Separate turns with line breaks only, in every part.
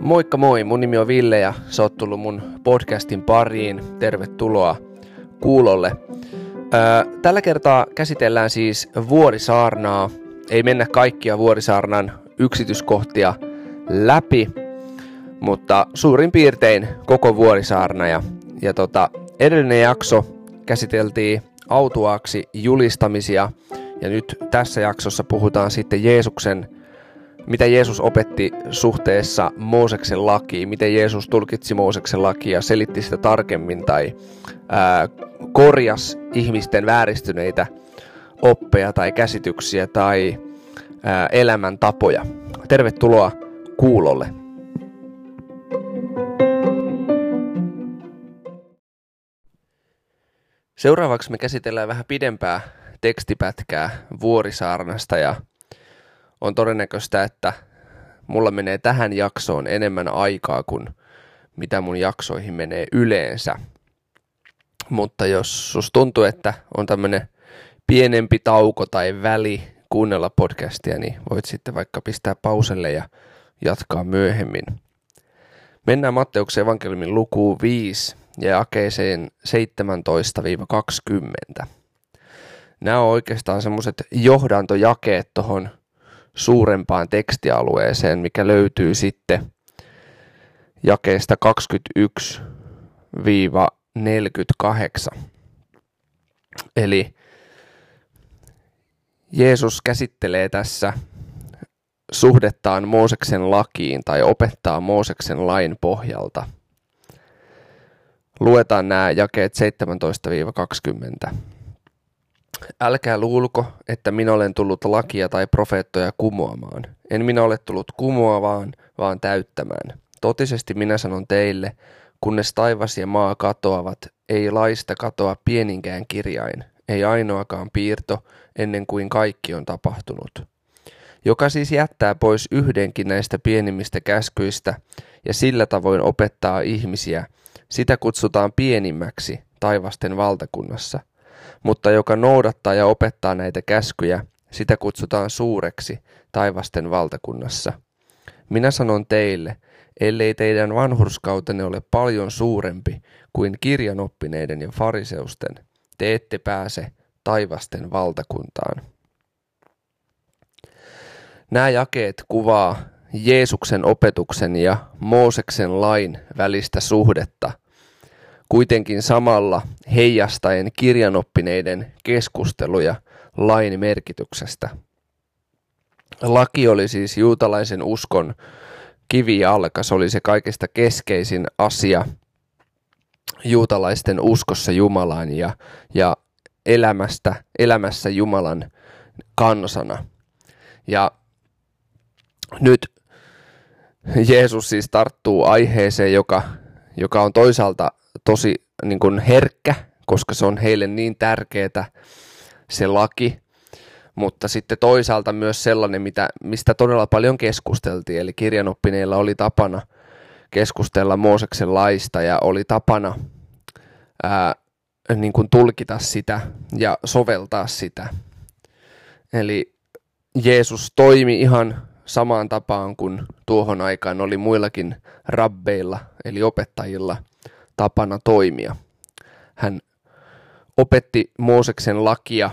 Moikka moi, mun nimi on Ville ja sä oot tullut mun podcastin pariin. Tervetuloa kuulolle. Tällä kertaa käsitellään siis Vuorisaarnaa. Ei mennä kaikkia Vuorisaarnan yksityiskohtia läpi, mutta suurin piirtein koko Vuorisaarna. Ja, ja tota, edellinen jakso käsiteltiin autuaaksi julistamisia ja nyt tässä jaksossa puhutaan sitten Jeesuksen mitä Jeesus opetti suhteessa Mooseksen lakiin, miten Jeesus tulkitsi Mooseksen lakia, selitti sitä tarkemmin tai ää, korjas ihmisten vääristyneitä oppeja tai käsityksiä tai ää, elämäntapoja. Tervetuloa kuulolle. Seuraavaksi me käsitellään vähän pidempää tekstipätkää Vuorisaarnasta ja on todennäköistä, että mulla menee tähän jaksoon enemmän aikaa kuin mitä mun jaksoihin menee yleensä. Mutta jos sus tuntuu, että on tämmönen pienempi tauko tai väli kuunnella podcastia, niin voit sitten vaikka pistää pauselle ja jatkaa myöhemmin. Mennään Matteuksen evankeliumin lukuun 5 ja jakeeseen 17-20. Nämä on oikeastaan semmoiset johdantojakeet tuohon suurempaan tekstialueeseen, mikä löytyy sitten jakeesta 21-48. Eli Jeesus käsittelee tässä suhdettaan Mooseksen lakiin tai opettaa Mooseksen lain pohjalta. Luetaan nämä jakeet 17-20. Älkää luulko, että minä olen tullut lakia tai profeettoja kumoamaan. En minä ole tullut kumoavaan, vaan täyttämään. Totisesti minä sanon teille, kunnes taivas ja maa katoavat, ei laista katoa pieninkään kirjain, ei ainoakaan piirto, ennen kuin kaikki on tapahtunut. Joka siis jättää pois yhdenkin näistä pienimmistä käskyistä ja sillä tavoin opettaa ihmisiä, sitä kutsutaan pienimmäksi taivasten valtakunnassa – mutta joka noudattaa ja opettaa näitä käskyjä, sitä kutsutaan suureksi taivasten valtakunnassa. Minä sanon teille, ellei teidän vanhurskautenne ole paljon suurempi kuin kirjanoppineiden ja fariseusten, te ette pääse taivasten valtakuntaan. Nämä jakeet kuvaa Jeesuksen opetuksen ja Mooseksen lain välistä suhdetta – kuitenkin samalla heijastaen kirjanoppineiden keskusteluja lain merkityksestä. Laki oli siis juutalaisen uskon kivijalka, se oli se kaikista keskeisin asia juutalaisten uskossa Jumalaan ja, ja elämästä, elämässä Jumalan kansana. Ja nyt Jeesus siis tarttuu aiheeseen, joka, joka on toisaalta tosi niin kuin herkkä, koska se on heille niin tärkeää se laki, mutta sitten toisaalta myös sellainen, mitä, mistä todella paljon keskusteltiin, eli kirjanoppineilla oli tapana keskustella Mooseksen laista ja oli tapana ää, niin kuin tulkita sitä ja soveltaa sitä. Eli Jeesus toimi ihan samaan tapaan kuin tuohon aikaan oli muillakin rabbeilla, eli opettajilla – tapana toimia. Hän opetti Mooseksen lakia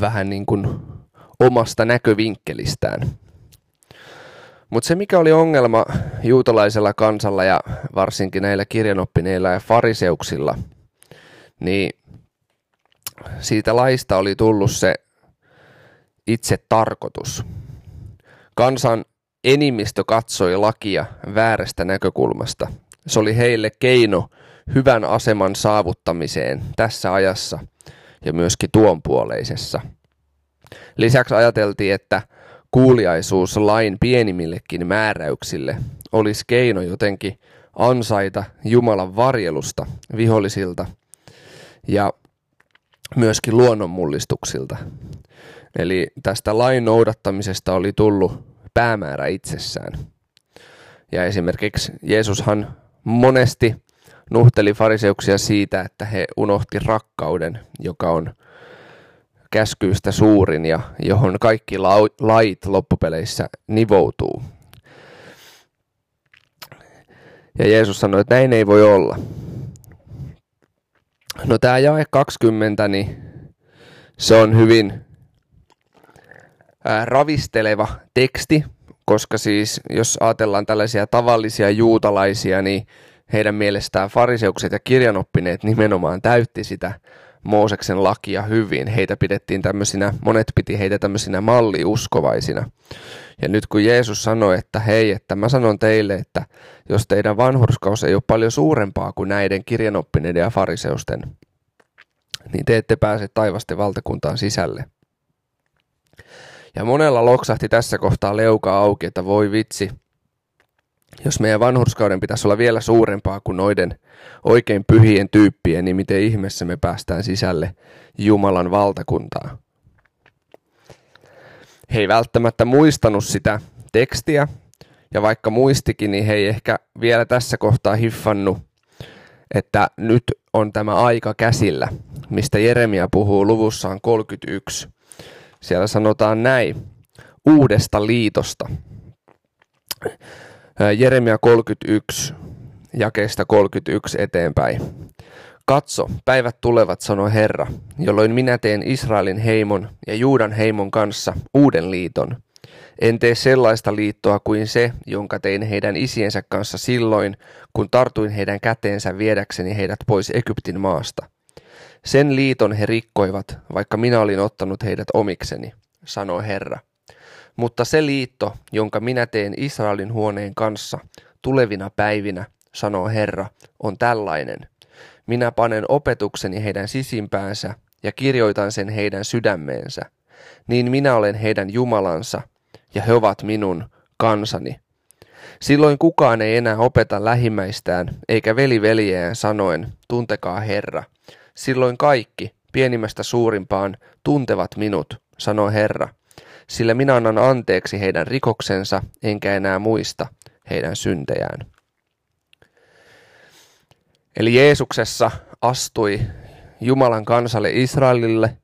vähän niin kuin omasta näkövinkkelistään. Mutta se mikä oli ongelma juutalaisella kansalla ja varsinkin näillä kirjanoppineilla ja fariseuksilla, niin siitä laista oli tullut se itse tarkoitus. Kansan enimistö katsoi lakia väärästä näkökulmasta se oli heille keino hyvän aseman saavuttamiseen tässä ajassa ja myöskin tuonpuoleisessa. Lisäksi ajateltiin, että kuuliaisuus lain pienimmillekin määräyksille olisi keino jotenkin ansaita Jumalan varjelusta vihollisilta ja myöskin luonnonmullistuksilta. Eli tästä lain noudattamisesta oli tullut päämäärä itsessään. Ja esimerkiksi Jeesushan monesti nuhteli fariseuksia siitä, että he unohti rakkauden, joka on käskyistä suurin ja johon kaikki lait loppupeleissä nivoutuu. Ja Jeesus sanoi, että näin ei voi olla. No tämä jae 20, niin se on hyvin ravisteleva teksti, koska siis jos ajatellaan tällaisia tavallisia juutalaisia, niin heidän mielestään fariseukset ja kirjanoppineet nimenomaan täytti sitä Mooseksen lakia hyvin. Heitä pidettiin tämmöisinä, monet piti heitä tämmöisinä malliuskovaisina. Ja nyt kun Jeesus sanoi, että hei, että mä sanon teille, että jos teidän vanhurskaus ei ole paljon suurempaa kuin näiden kirjanoppineiden ja fariseusten, niin te ette pääse taivasten valtakuntaan sisälle. Ja monella loksahti tässä kohtaa leuka auki, että voi vitsi, jos meidän vanhurskauden pitäisi olla vielä suurempaa kuin noiden oikein pyhien tyyppien, niin miten ihmeessä me päästään sisälle Jumalan valtakuntaan. He ei välttämättä muistanut sitä tekstiä, ja vaikka muistikin, niin he ei ehkä vielä tässä kohtaa hiffannut, että nyt on tämä aika käsillä, mistä Jeremia puhuu luvussaan 31. Siellä näin, uudesta liitosta. Jeremia 31, jakeesta 31 eteenpäin. Katso, päivät tulevat, sanoi Herra, jolloin minä teen Israelin heimon ja Juudan heimon kanssa uuden liiton. En tee sellaista liittoa kuin se, jonka tein heidän isiensä kanssa silloin, kun tartuin heidän käteensä viedäkseni heidät pois Egyptin maasta. Sen liiton he rikkoivat, vaikka minä olin ottanut heidät omikseni, sanoi Herra. Mutta se liitto, jonka minä teen Israelin huoneen kanssa tulevina päivinä, sanoo Herra, on tällainen. Minä panen opetukseni heidän sisimpäänsä ja kirjoitan sen heidän sydämeensä. Niin minä olen heidän Jumalansa ja he ovat minun kansani. Silloin kukaan ei enää opeta lähimmäistään eikä veli veljeään sanoen, tuntekaa Herra. Silloin kaikki, pienimmästä suurimpaan, tuntevat minut, sanoo Herra sillä minä annan anteeksi heidän rikoksensa, enkä enää muista heidän syntejään. Eli Jeesuksessa astui Jumalan kansalle Israelille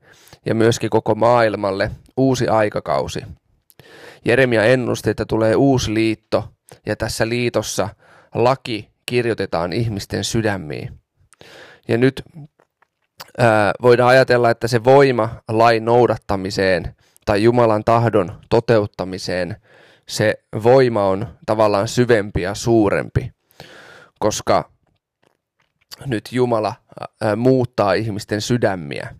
ja myöskin koko maailmalle uusi aikakausi. Jeremia ennusti, että tulee uusi liitto ja tässä liitossa laki kirjoitetaan ihmisten sydämiin. Ja nyt ää, voidaan ajatella, että se voima lain noudattamiseen tai Jumalan tahdon toteuttamiseen se voima on tavallaan syvempi ja suurempi, koska nyt Jumala muuttaa ihmisten sydämiä.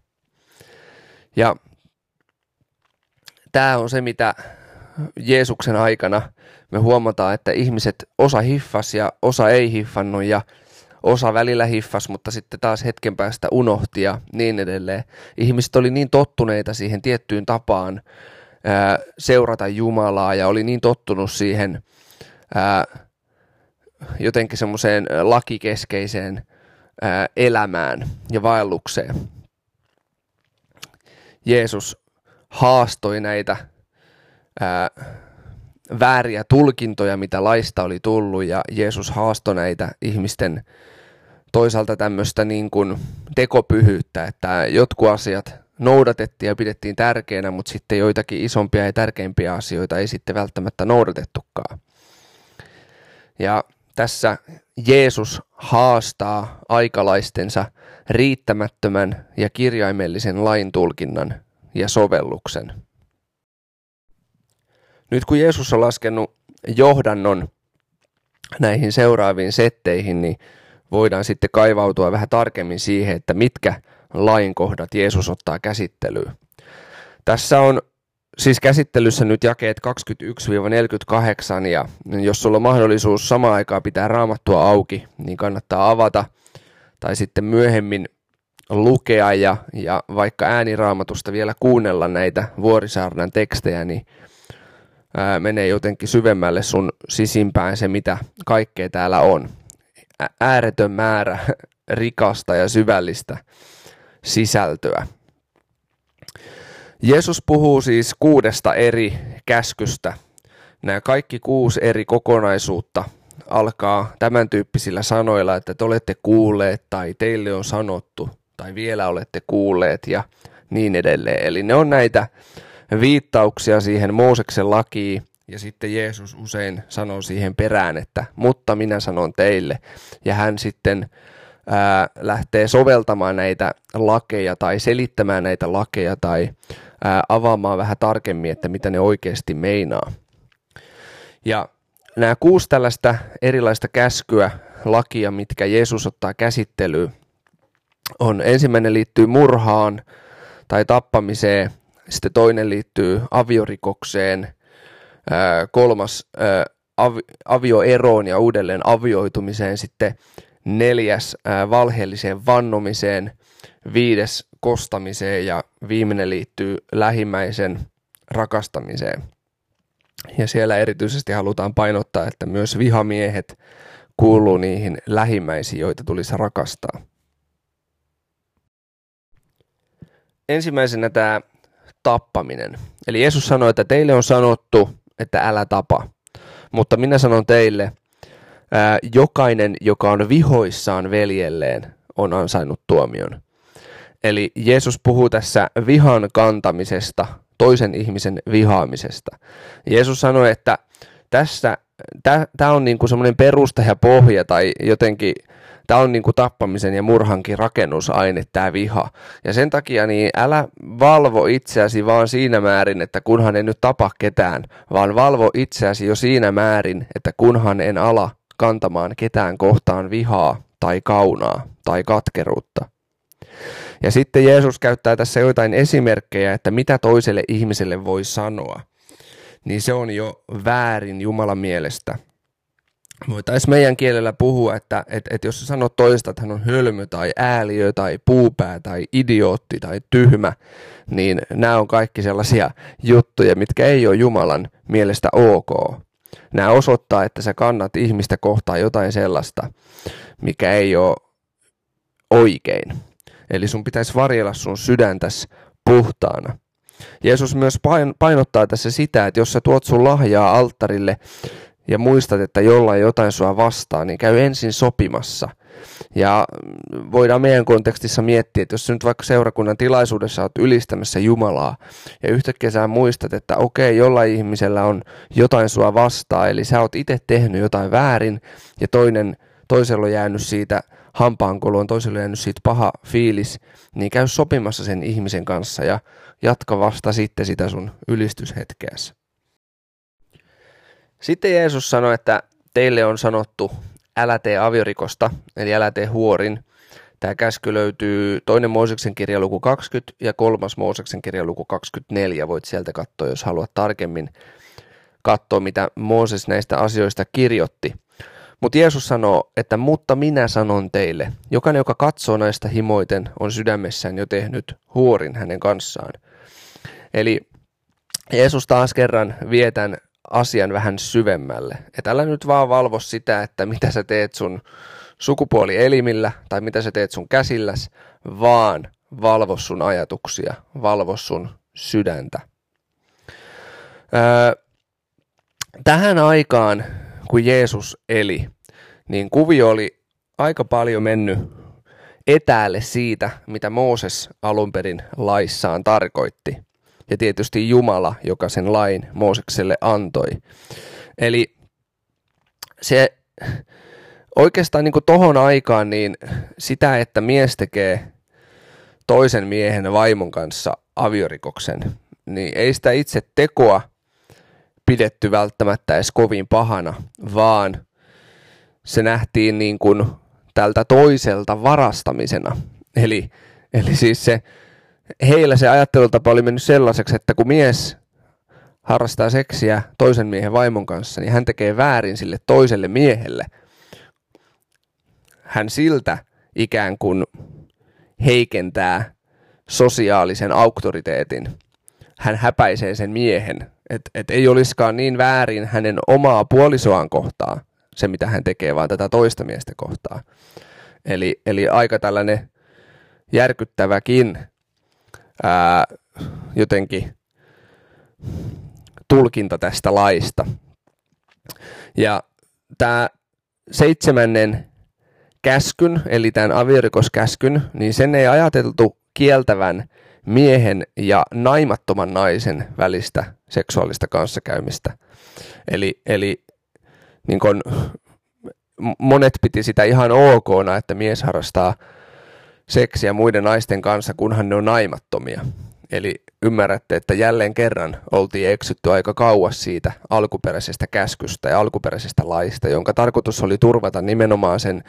Ja tämä on se, mitä Jeesuksen aikana me huomataan, että ihmiset osa hiffas ja osa ei hiffannut ja osa välillä hiffas, mutta sitten taas hetken päästä unohti ja niin edelleen. Ihmiset oli niin tottuneita siihen tiettyyn tapaan ää, seurata Jumalaa ja oli niin tottunut siihen ää, jotenkin semmoiseen lakikeskeiseen ää, elämään ja vaellukseen. Jeesus haastoi näitä ää, vääriä tulkintoja, mitä laista oli tullut, ja Jeesus haastoi näitä ihmisten toisaalta tämmöistä niin kuin tekopyhyyttä, että jotkut asiat noudatettiin ja pidettiin tärkeänä, mutta sitten joitakin isompia ja tärkeimpiä asioita ei sitten välttämättä noudatettukaan. Ja tässä Jeesus haastaa aikalaistensa riittämättömän ja kirjaimellisen lain tulkinnan ja sovelluksen. Nyt kun Jeesus on laskenut johdannon näihin seuraaviin setteihin, niin voidaan sitten kaivautua vähän tarkemmin siihen, että mitkä lainkohdat Jeesus ottaa käsittelyyn. Tässä on siis käsittelyssä nyt jakeet 21-48 ja jos sulla on mahdollisuus samaan aikaan pitää raamattua auki, niin kannattaa avata tai sitten myöhemmin lukea ja, ja vaikka ääniraamatusta vielä kuunnella näitä vuorisaarnan tekstejä, niin ää, menee jotenkin syvemmälle sun sisimpään se, mitä kaikkea täällä on ääretön määrä rikasta ja syvällistä sisältöä. Jeesus puhuu siis kuudesta eri käskystä. Nämä kaikki kuusi eri kokonaisuutta alkaa tämän tyyppisillä sanoilla, että te olette kuulleet tai teille on sanottu tai vielä olette kuulleet ja niin edelleen. Eli ne on näitä viittauksia siihen Mooseksen lakiin, ja sitten Jeesus usein sanoo siihen perään, että mutta minä sanon teille. Ja hän sitten ää, lähtee soveltamaan näitä lakeja tai selittämään näitä lakeja tai ää, avaamaan vähän tarkemmin, että mitä ne oikeasti meinaa. Ja nämä kuusi tällaista erilaista käskyä, lakia, mitkä Jeesus ottaa käsittelyyn, on ensimmäinen liittyy murhaan tai tappamiseen, sitten toinen liittyy aviorikokseen, kolmas avioeroon ja uudelleen avioitumiseen, sitten neljäs valheelliseen vannomiseen, viides kostamiseen ja viimeinen liittyy lähimmäisen rakastamiseen. Ja siellä erityisesti halutaan painottaa, että myös vihamiehet kuuluu niihin lähimmäisiin, joita tulisi rakastaa. Ensimmäisenä tämä tappaminen. Eli Jeesus sanoi, että teille on sanottu, että älä tapa. Mutta minä sanon teille, ää, jokainen, joka on vihoissaan veljelleen, on ansainnut tuomion. Eli Jeesus puhuu tässä vihan kantamisesta, toisen ihmisen vihaamisesta. Jeesus sanoi, että tässä tämä on niinku semmoinen perusta ja pohja tai jotenkin tämä on niinku tappamisen ja murhankin rakennusaine, tämä viha. Ja sen takia niin älä valvo itseäsi vaan siinä määrin, että kunhan en nyt tapa ketään, vaan valvo itseäsi jo siinä määrin, että kunhan en ala kantamaan ketään kohtaan vihaa tai kaunaa tai katkeruutta. Ja sitten Jeesus käyttää tässä joitain esimerkkejä, että mitä toiselle ihmiselle voi sanoa. Niin se on jo väärin Jumalan mielestä. Voitaisiin meidän kielellä puhua, että, että, että jos sä sanot toista, että hän on hölmö tai ääliö tai puupää tai idiootti tai tyhmä, niin nämä on kaikki sellaisia juttuja, mitkä ei ole Jumalan mielestä ok. Nämä osoittaa, että sä kannat ihmistä kohtaan jotain sellaista, mikä ei ole oikein. Eli sun pitäisi varjella sun sydäntäs puhtaana. Jeesus myös painottaa tässä sitä, että jos sä tuot sun lahjaa alttarille ja muistat, että jollain jotain sua vastaan, niin käy ensin sopimassa. Ja voidaan meidän kontekstissa miettiä, että jos nyt vaikka seurakunnan tilaisuudessa oot ylistämässä Jumalaa ja yhtäkkiä sä muistat, että okei, jollain ihmisellä on jotain sua vastaan, eli sä oot itse tehnyt jotain väärin ja toinen, toisella on jäänyt siitä hampaankoloon, toiselle on jäänyt siitä paha fiilis, niin käy sopimassa sen ihmisen kanssa ja jatka vasta sitten sitä sun ylistyshetkeässä. Sitten Jeesus sanoi, että teille on sanottu, älä tee aviorikosta, eli älä tee huorin. Tämä käsky löytyy toinen Mooseksen kirja luku 20 ja kolmas Mooseksen kirja luku 24. Voit sieltä katsoa, jos haluat tarkemmin katsoa, mitä Mooses näistä asioista kirjoitti. Mutta Jeesus sanoo, että mutta minä sanon teille, jokainen, joka katsoo näistä himoiten, on sydämessään jo tehnyt huorin hänen kanssaan. Eli Jeesus taas kerran vietän asian vähän syvemmälle. Että älä nyt vaan valvo sitä, että mitä sä teet sun sukupuolielimillä tai mitä sä teet sun käsilläs, vaan valvo sun ajatuksia, valvo sun sydäntä. Öö, tähän aikaan, kun Jeesus eli, niin kuvio oli aika paljon mennyt etäälle siitä, mitä Mooses alun perin laissaan tarkoitti ja tietysti Jumala, joka sen lain Moosekselle antoi. Eli se oikeastaan niin tohon aikaan niin sitä, että mies tekee toisen miehen vaimon kanssa aviorikoksen, niin ei sitä itse tekoa pidetty välttämättä edes kovin pahana, vaan se nähtiin niin kuin tältä toiselta varastamisena. Eli, eli siis se heillä se ajattelutapa oli mennyt sellaiseksi, että kun mies harrastaa seksiä toisen miehen vaimon kanssa, niin hän tekee väärin sille toiselle miehelle. Hän siltä ikään kuin heikentää sosiaalisen auktoriteetin. Hän häpäisee sen miehen, että et ei olisikaan niin väärin hänen omaa puolisoaan kohtaa se, mitä hän tekee, vaan tätä toista miestä kohtaa. Eli, eli aika tällainen järkyttäväkin ää, jotenkin tulkinta tästä laista. Ja tämä seitsemännen käskyn, eli tämän aviorikoskäskyn, niin sen ei ajateltu kieltävän miehen ja naimattoman naisen välistä seksuaalista kanssakäymistä. Eli, eli niin kun, monet piti sitä ihan okna, että mies harrastaa seksiä muiden naisten kanssa, kunhan ne on naimattomia. Eli ymmärrätte, että jälleen kerran oltiin eksytty aika kauas siitä alkuperäisestä käskystä ja alkuperäisestä laista, jonka tarkoitus oli turvata nimenomaan sen,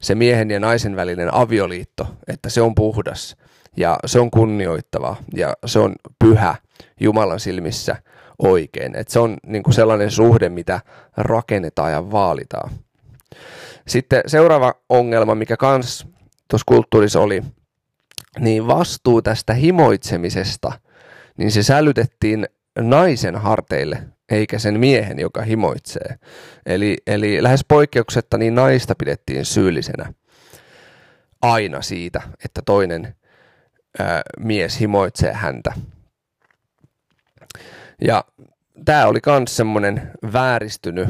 se miehen ja naisen välinen avioliitto, että se on puhdas ja se on kunnioittava ja se on pyhä Jumalan silmissä oikein. Että se on niin kuin sellainen suhde, mitä rakennetaan ja vaalitaan. Sitten seuraava ongelma, mikä kans tuossa kulttuurissa oli, niin vastuu tästä himoitsemisesta, niin se sälytettiin naisen harteille, eikä sen miehen, joka himoitsee. Eli, eli lähes poikkeuksetta niin naista pidettiin syyllisenä aina siitä, että toinen ää, mies himoitsee häntä. Ja tämä oli myös semmoinen vääristynyt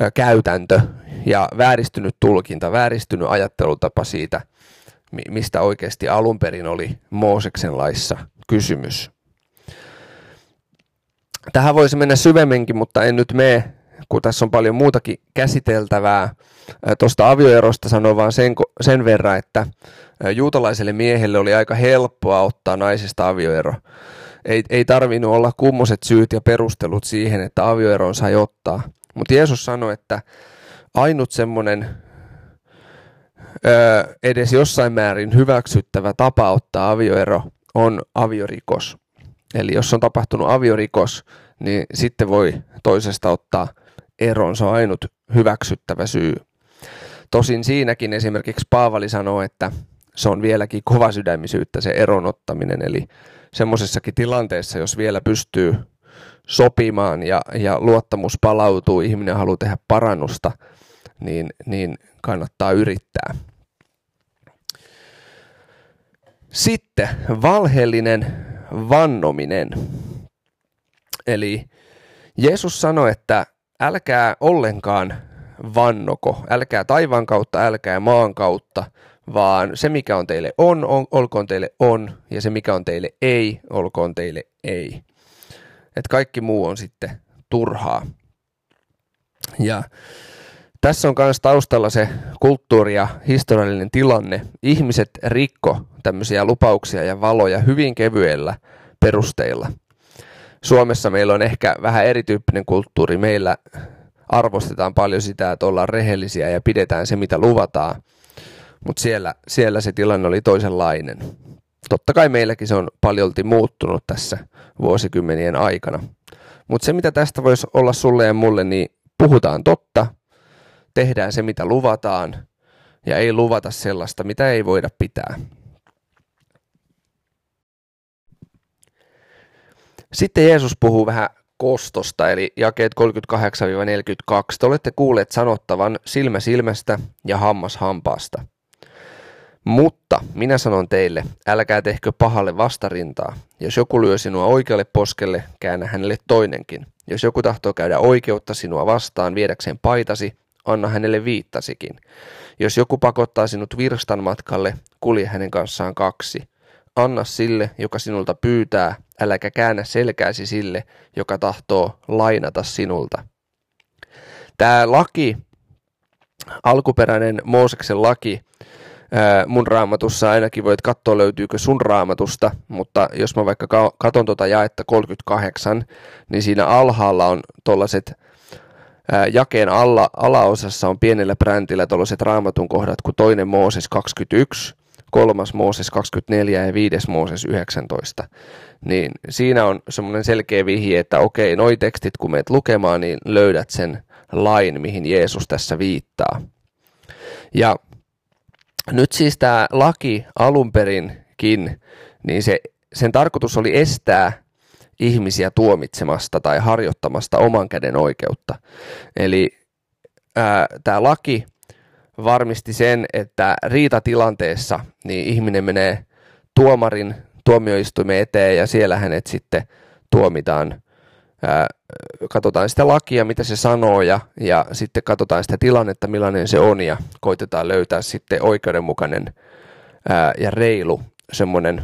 ää, käytäntö ja vääristynyt tulkinta, vääristynyt ajattelutapa siitä – mistä oikeasti alun perin oli Mooseksen laissa kysymys. Tähän voisi mennä syvemminkin, mutta en nyt mene, kun tässä on paljon muutakin käsiteltävää. Tuosta avioerosta sanon vaan sen, sen verran, että juutalaiselle miehelle oli aika helppoa ottaa naisesta avioero. Ei, ei tarvinnut olla kummoset syyt ja perustelut siihen, että avioeron sai ottaa. Mutta Jeesus sanoi, että ainut semmoinen edes jossain määrin hyväksyttävä tapa ottaa avioero on aviorikos. Eli jos on tapahtunut aviorikos, niin sitten voi toisesta ottaa eron. Se on ainut hyväksyttävä syy. Tosin siinäkin esimerkiksi Paavali sanoo, että se on vieläkin kovasydämisyyttä se eron ottaminen. Eli semmoisessakin tilanteessa, jos vielä pystyy sopimaan ja, ja luottamus palautuu, ihminen haluaa tehdä parannusta, niin, niin kannattaa yrittää. Sitten valheellinen vannominen. Eli Jeesus sanoi, että älkää ollenkaan vannoko, älkää taivaan kautta, älkää maan kautta, vaan se mikä on teille on, on olkoon teille on, ja se mikä on teille ei, olkoon teille ei. Et kaikki muu on sitten turhaa. Ja tässä on myös taustalla se kulttuuri ja historiallinen tilanne. Ihmiset rikko tämmöisiä lupauksia ja valoja hyvin kevyellä perusteilla. Suomessa meillä on ehkä vähän erityyppinen kulttuuri. Meillä arvostetaan paljon sitä, että ollaan rehellisiä ja pidetään se, mitä luvataan. Mutta siellä, siellä se tilanne oli toisenlainen. Totta kai meilläkin se on paljolti muuttunut tässä vuosikymmenien aikana. Mutta se, mitä tästä voisi olla sulle ja mulle, niin puhutaan totta, tehdään se, mitä luvataan, ja ei luvata sellaista, mitä ei voida pitää. Sitten Jeesus puhuu vähän kostosta, eli jakeet 38-42. Te olette kuulleet sanottavan silmä silmästä ja hammas hampaasta. Mutta minä sanon teille, älkää tehkö pahalle vastarintaa. Jos joku lyö sinua oikealle poskelle, käännä hänelle toinenkin. Jos joku tahtoo käydä oikeutta sinua vastaan viedäkseen paitasi, anna hänelle viittasikin. Jos joku pakottaa sinut virstan matkalle, kulje hänen kanssaan kaksi. Anna sille, joka sinulta pyytää, äläkä käännä selkääsi sille, joka tahtoo lainata sinulta. Tämä laki, alkuperäinen Mooseksen laki, mun raamatussa ainakin voit katsoa löytyykö sun raamatusta, mutta jos mä vaikka katon tuota jaetta 38, niin siinä alhaalla on tuollaiset jakeen alla, alaosassa on pienellä brändillä tuollaiset raamatun kohdat kuin toinen Mooses 21, kolmas Mooses 24 ja viides Mooses 19. Niin siinä on semmoinen selkeä vihje, että okei, noi tekstit kun meet lukemaan, niin löydät sen lain, mihin Jeesus tässä viittaa. Ja nyt siis tämä laki alunperinkin, niin se, sen tarkoitus oli estää ihmisiä tuomitsemasta tai harjoittamasta oman käden oikeutta. Eli tämä laki varmisti sen, että riitatilanteessa niin ihminen menee tuomarin tuomioistuimen eteen ja siellä hänet sitten tuomitaan. Ää, katsotaan sitä lakia, mitä se sanoo ja, ja sitten katsotaan sitä tilannetta, millainen se on ja koitetaan löytää sitten oikeudenmukainen ää, ja reilu semmoinen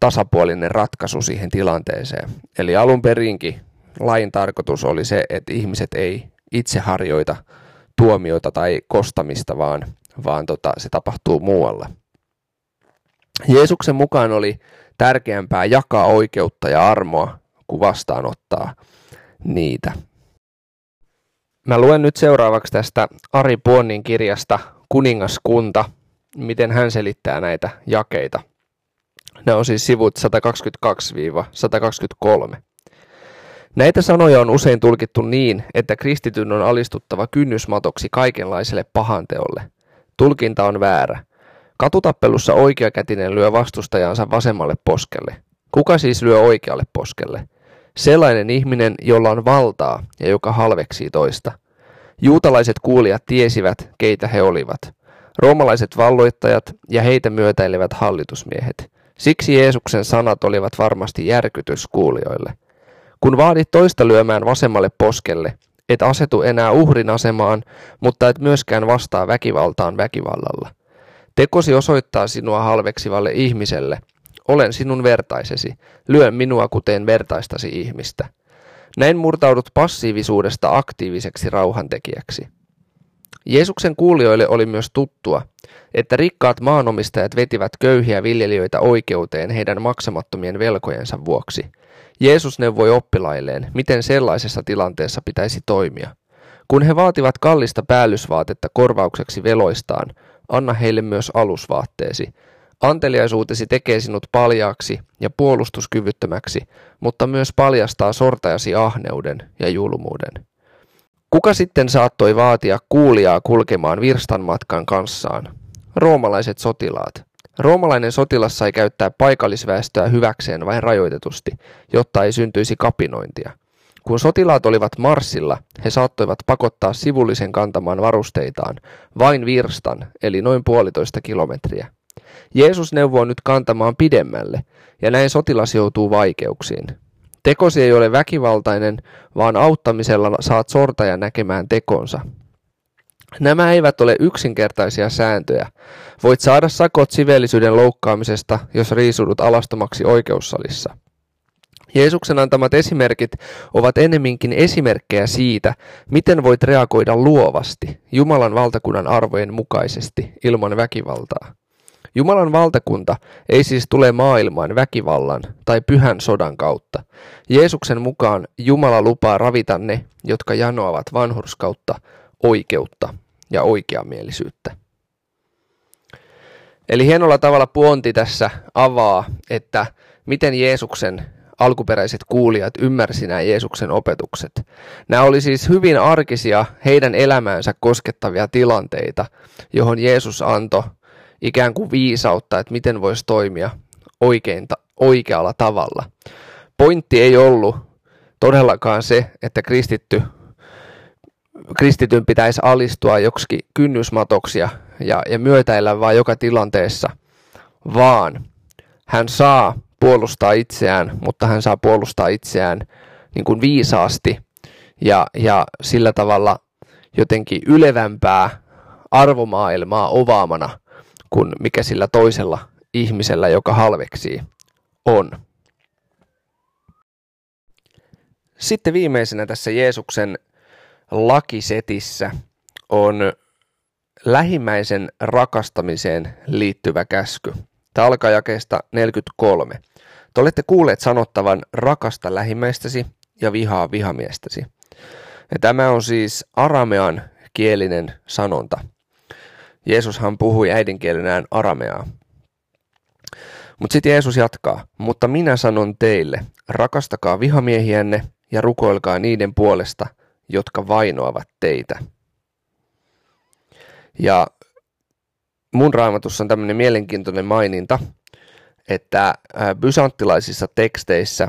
tasapuolinen ratkaisu siihen tilanteeseen. Eli alun perinkin lain tarkoitus oli se, että ihmiset ei itse harjoita tuomiota tai kostamista, vaan, vaan tota, se tapahtuu muualla. Jeesuksen mukaan oli tärkeämpää jakaa oikeutta ja armoa kuin vastaanottaa niitä. Mä luen nyt seuraavaksi tästä Ari Puonnin kirjasta Kuningaskunta, miten hän selittää näitä jakeita. Ne on siis sivut 122-123. Näitä sanoja on usein tulkittu niin, että kristityn on alistuttava kynnysmatoksi kaikenlaiselle pahanteolle. Tulkinta on väärä. Katutappelussa oikeakätinen lyö vastustajansa vasemmalle poskelle. Kuka siis lyö oikealle poskelle? Sellainen ihminen, jolla on valtaa ja joka halveksii toista. Juutalaiset kuulijat tiesivät, keitä he olivat. Roomalaiset valloittajat ja heitä myötäilevät hallitusmiehet. Siksi Jeesuksen sanat olivat varmasti järkytys kuulijoille. Kun vaadit toista lyömään vasemmalle poskelle, et asetu enää uhrin asemaan, mutta et myöskään vastaa väkivaltaan väkivallalla. Tekosi osoittaa sinua halveksivalle ihmiselle. Olen sinun vertaisesi. Lyö minua kuten vertaistasi ihmistä. Näin murtaudut passiivisuudesta aktiiviseksi rauhantekijäksi. Jeesuksen kuulijoille oli myös tuttua, että rikkaat maanomistajat vetivät köyhiä viljelijöitä oikeuteen heidän maksamattomien velkojensa vuoksi. Jeesus neuvoi oppilailleen, miten sellaisessa tilanteessa pitäisi toimia. Kun he vaativat kallista päällysvaatetta korvaukseksi veloistaan, anna heille myös alusvaatteesi. Anteliaisuutesi tekee sinut paljaaksi ja puolustuskyvyttömäksi, mutta myös paljastaa sortajasi ahneuden ja julmuuden. Kuka sitten saattoi vaatia kuulijaa kulkemaan virstan matkan kanssaan? Roomalaiset sotilaat. Roomalainen sotilas sai käyttää paikallisväestöä hyväkseen vain rajoitetusti, jotta ei syntyisi kapinointia. Kun sotilaat olivat marssilla, he saattoivat pakottaa sivullisen kantamaan varusteitaan vain virstan, eli noin puolitoista kilometriä. Jeesus neuvoo nyt kantamaan pidemmälle, ja näin sotilas joutuu vaikeuksiin. Tekosi ei ole väkivaltainen, vaan auttamisella saat sortajan näkemään tekonsa. Nämä eivät ole yksinkertaisia sääntöjä. Voit saada sakot siveellisyyden loukkaamisesta, jos riisudut alastomaksi oikeussalissa. Jeesuksen antamat esimerkit ovat enemminkin esimerkkejä siitä, miten voit reagoida luovasti, Jumalan valtakunnan arvojen mukaisesti, ilman väkivaltaa. Jumalan valtakunta ei siis tule maailmaan väkivallan tai pyhän sodan kautta. Jeesuksen mukaan Jumala lupaa ravita ne, jotka janoavat vanhurskautta, oikeutta ja oikeamielisyyttä. Eli hienolla tavalla Puonti tässä avaa, että miten Jeesuksen alkuperäiset kuulijat ymmärsi nämä Jeesuksen opetukset. Nämä oli siis hyvin arkisia heidän elämäänsä koskettavia tilanteita, johon Jeesus antoi ikään kuin viisautta, että miten voisi toimia oikeinta, oikealla tavalla. Pointti ei ollut todellakaan se, että kristitty, kristityn pitäisi alistua joksikin kynnysmatoksia ja, ja myötäillä vaan joka tilanteessa, vaan hän saa puolustaa itseään, mutta hän saa puolustaa itseään niin kuin viisaasti ja, ja sillä tavalla jotenkin ylevämpää arvomaailmaa ovaamana – kuin mikä sillä toisella ihmisellä, joka halveksii, on. Sitten viimeisenä tässä Jeesuksen lakisetissä on lähimmäisen rakastamiseen liittyvä käsky. Tämä alkaa jakeesta 43. Te olette kuulleet sanottavan rakasta lähimmäistäsi ja vihaa vihamiestäsi. Ja tämä on siis aramean kielinen sanonta – Jeesushan puhui äidinkielenään arameaa. Mutta sitten Jeesus jatkaa, mutta minä sanon teille, rakastakaa vihamiehiänne ja rukoilkaa niiden puolesta, jotka vainoavat teitä. Ja mun raamatussa on tämmöinen mielenkiintoinen maininta, että bysanttilaisissa teksteissä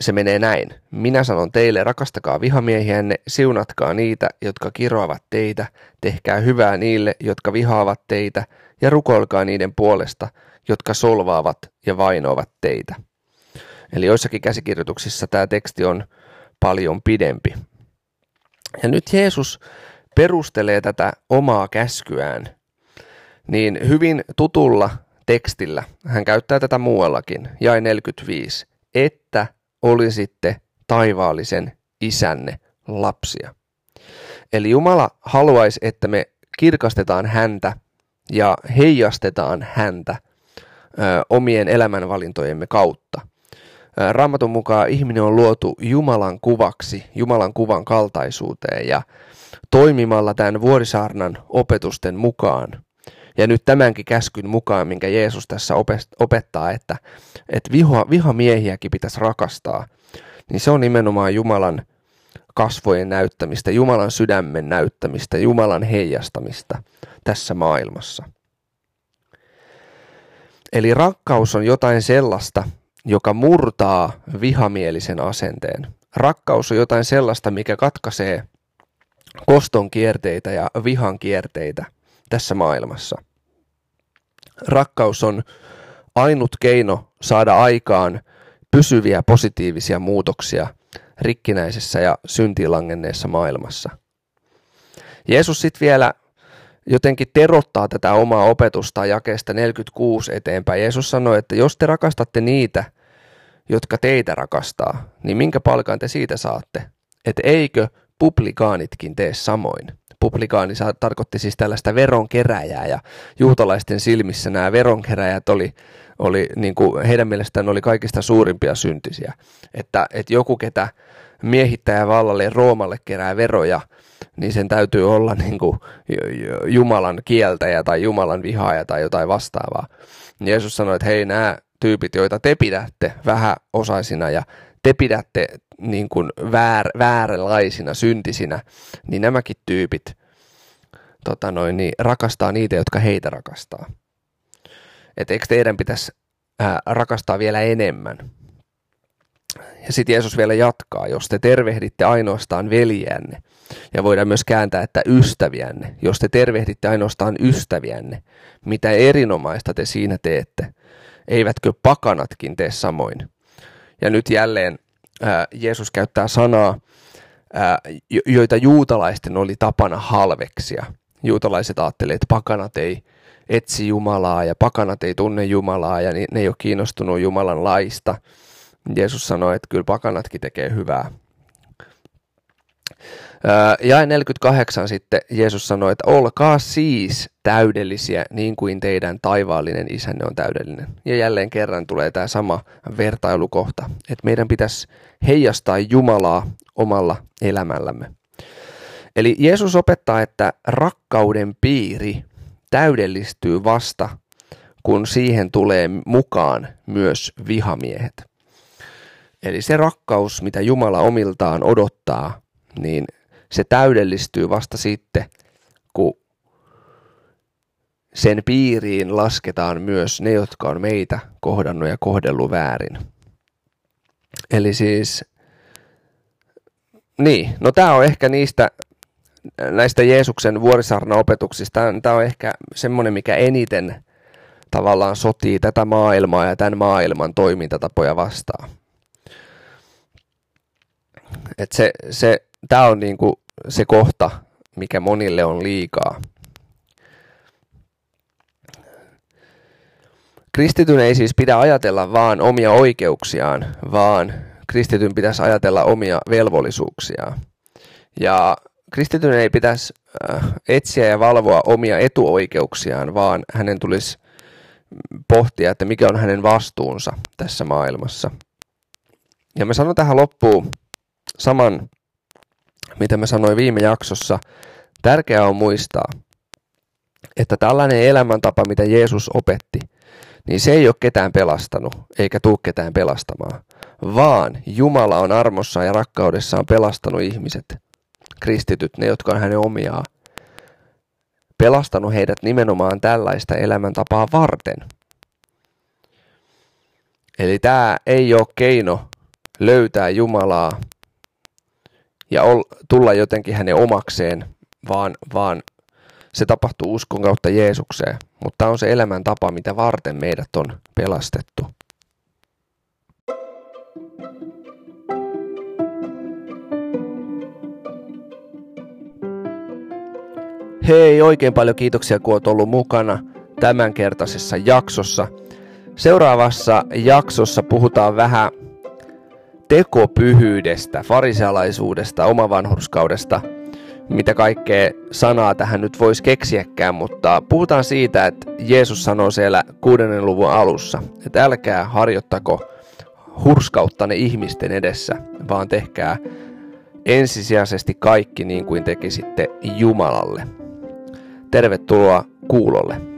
se menee näin. Minä sanon teille, rakastakaa vihamiehiänne, siunatkaa niitä, jotka kiroavat teitä, tehkää hyvää niille, jotka vihaavat teitä, ja rukoilkaa niiden puolesta, jotka solvaavat ja vainoavat teitä. Eli joissakin käsikirjoituksissa tämä teksti on paljon pidempi. Ja nyt Jeesus perustelee tätä omaa käskyään niin hyvin tutulla tekstillä. Hän käyttää tätä muuallakin, jae 45, että olisitte taivaallisen isänne lapsia. Eli Jumala haluaisi, että me kirkastetaan häntä ja heijastetaan häntä ö, omien elämänvalintojemme kautta. Raamatun mukaan ihminen on luotu Jumalan kuvaksi, Jumalan kuvan kaltaisuuteen ja toimimalla tämän vuorisaarnan opetusten mukaan. Ja nyt tämänkin käskyn mukaan, minkä Jeesus tässä opettaa, että, että viha, vihamiehiäkin pitäisi rakastaa, niin se on nimenomaan Jumalan kasvojen näyttämistä, Jumalan sydämen näyttämistä, Jumalan heijastamista tässä maailmassa. Eli rakkaus on jotain sellaista, joka murtaa vihamielisen asenteen. Rakkaus on jotain sellaista, mikä katkaisee koston kierteitä ja vihan kierteitä tässä maailmassa. Rakkaus on ainut keino saada aikaan pysyviä positiivisia muutoksia rikkinäisessä ja syntilangenneessa maailmassa. Jeesus sitten vielä jotenkin terottaa tätä omaa opetusta jakeesta 46 eteenpäin. Jeesus sanoi, että jos te rakastatte niitä, jotka teitä rakastaa, niin minkä palkan te siitä saatte? Että eikö publikaanitkin tee samoin? Publikaani tarkoitti siis tällaista veronkeräjää ja juutalaisten silmissä nämä veronkeräjät oli, oli niin kuin heidän mielestään oli kaikista suurimpia syntisiä. Että, että joku, ketä miehittäjä vallalle Roomalle kerää veroja, niin sen täytyy olla niin kuin Jumalan kieltäjä tai Jumalan vihaaja tai jotain vastaavaa. Jeesus sanoi, että hei nämä tyypit, joita te pidätte vähäosaisina ja te pidätte niin kuin väär, vääränlaisina, syntisinä, niin nämäkin tyypit tota noin, niin rakastaa niitä, jotka heitä rakastaa. Että eikö teidän pitäisi ää, rakastaa vielä enemmän? Ja sitten Jeesus vielä jatkaa, jos te tervehditte ainoastaan veljänne, ja voidaan myös kääntää, että ystäviänne, jos te tervehditte ainoastaan ystäviänne, mitä erinomaista te siinä teette, eivätkö pakanatkin tee samoin. Ja nyt jälleen ää, Jeesus käyttää sanaa, ää, joita juutalaisten oli tapana halveksia. Juutalaiset ajattelivat, että pakanat ei etsi Jumalaa ja pakanat ei tunne Jumalaa ja ne ei ole kiinnostunut Jumalan laista. Jeesus sanoi, että kyllä pakanatkin tekee hyvää. Ja 48 sitten Jeesus sanoi, että olkaa siis täydellisiä niin kuin teidän taivaallinen isänne on täydellinen. Ja jälleen kerran tulee tämä sama vertailukohta, että meidän pitäisi heijastaa Jumalaa omalla elämällämme. Eli Jeesus opettaa, että rakkauden piiri täydellistyy vasta, kun siihen tulee mukaan myös vihamiehet. Eli se rakkaus, mitä Jumala omiltaan odottaa, niin se täydellistyy vasta sitten, kun sen piiriin lasketaan myös ne, jotka on meitä kohdannut ja kohdellut väärin. Eli siis, niin, no tämä on ehkä niistä näistä Jeesuksen vuorisarna-opetuksista, tämä on ehkä semmoinen, mikä eniten tavallaan sotii tätä maailmaa ja tämän maailman toimintatapoja vastaan. Et se, se, tämä on niinku se kohta, mikä monille on liikaa. Kristityn ei siis pidä ajatella vaan omia oikeuksiaan, vaan kristityn pitäisi ajatella omia velvollisuuksiaan. Ja kristityn ei pitäisi äh, etsiä ja valvoa omia etuoikeuksiaan, vaan hänen tulisi pohtia, että mikä on hänen vastuunsa tässä maailmassa. Ja mä sanon tähän loppuun saman, mitä mä sanoin viime jaksossa. Tärkeää on muistaa, että tällainen elämäntapa, mitä Jeesus opetti, niin se ei ole ketään pelastanut, eikä tuu ketään pelastamaan, vaan Jumala on armossa ja rakkaudessaan pelastanut ihmiset – kristityt, ne jotka on hänen omiaan, pelastanut heidät nimenomaan tällaista elämäntapaa varten. Eli tämä ei ole keino löytää Jumalaa ja ol, tulla jotenkin hänen omakseen, vaan, vaan se tapahtuu uskon kautta Jeesukseen. Mutta tämä on se elämäntapa, mitä varten meidät on pelastettu. Hei, oikein paljon kiitoksia kun oot ollut mukana tämänkertaisessa jaksossa. Seuraavassa jaksossa puhutaan vähän tekopyhyydestä, farisealaisuudesta, omavanhurskaudesta, mitä kaikkea sanaa tähän nyt voisi keksiäkään, mutta puhutaan siitä, että Jeesus sanoo siellä kuudennen luvun alussa, että älkää harjoittako hurskauttanne ihmisten edessä, vaan tehkää ensisijaisesti kaikki niin kuin tekisitte Jumalalle. Tervetuloa kuulolle.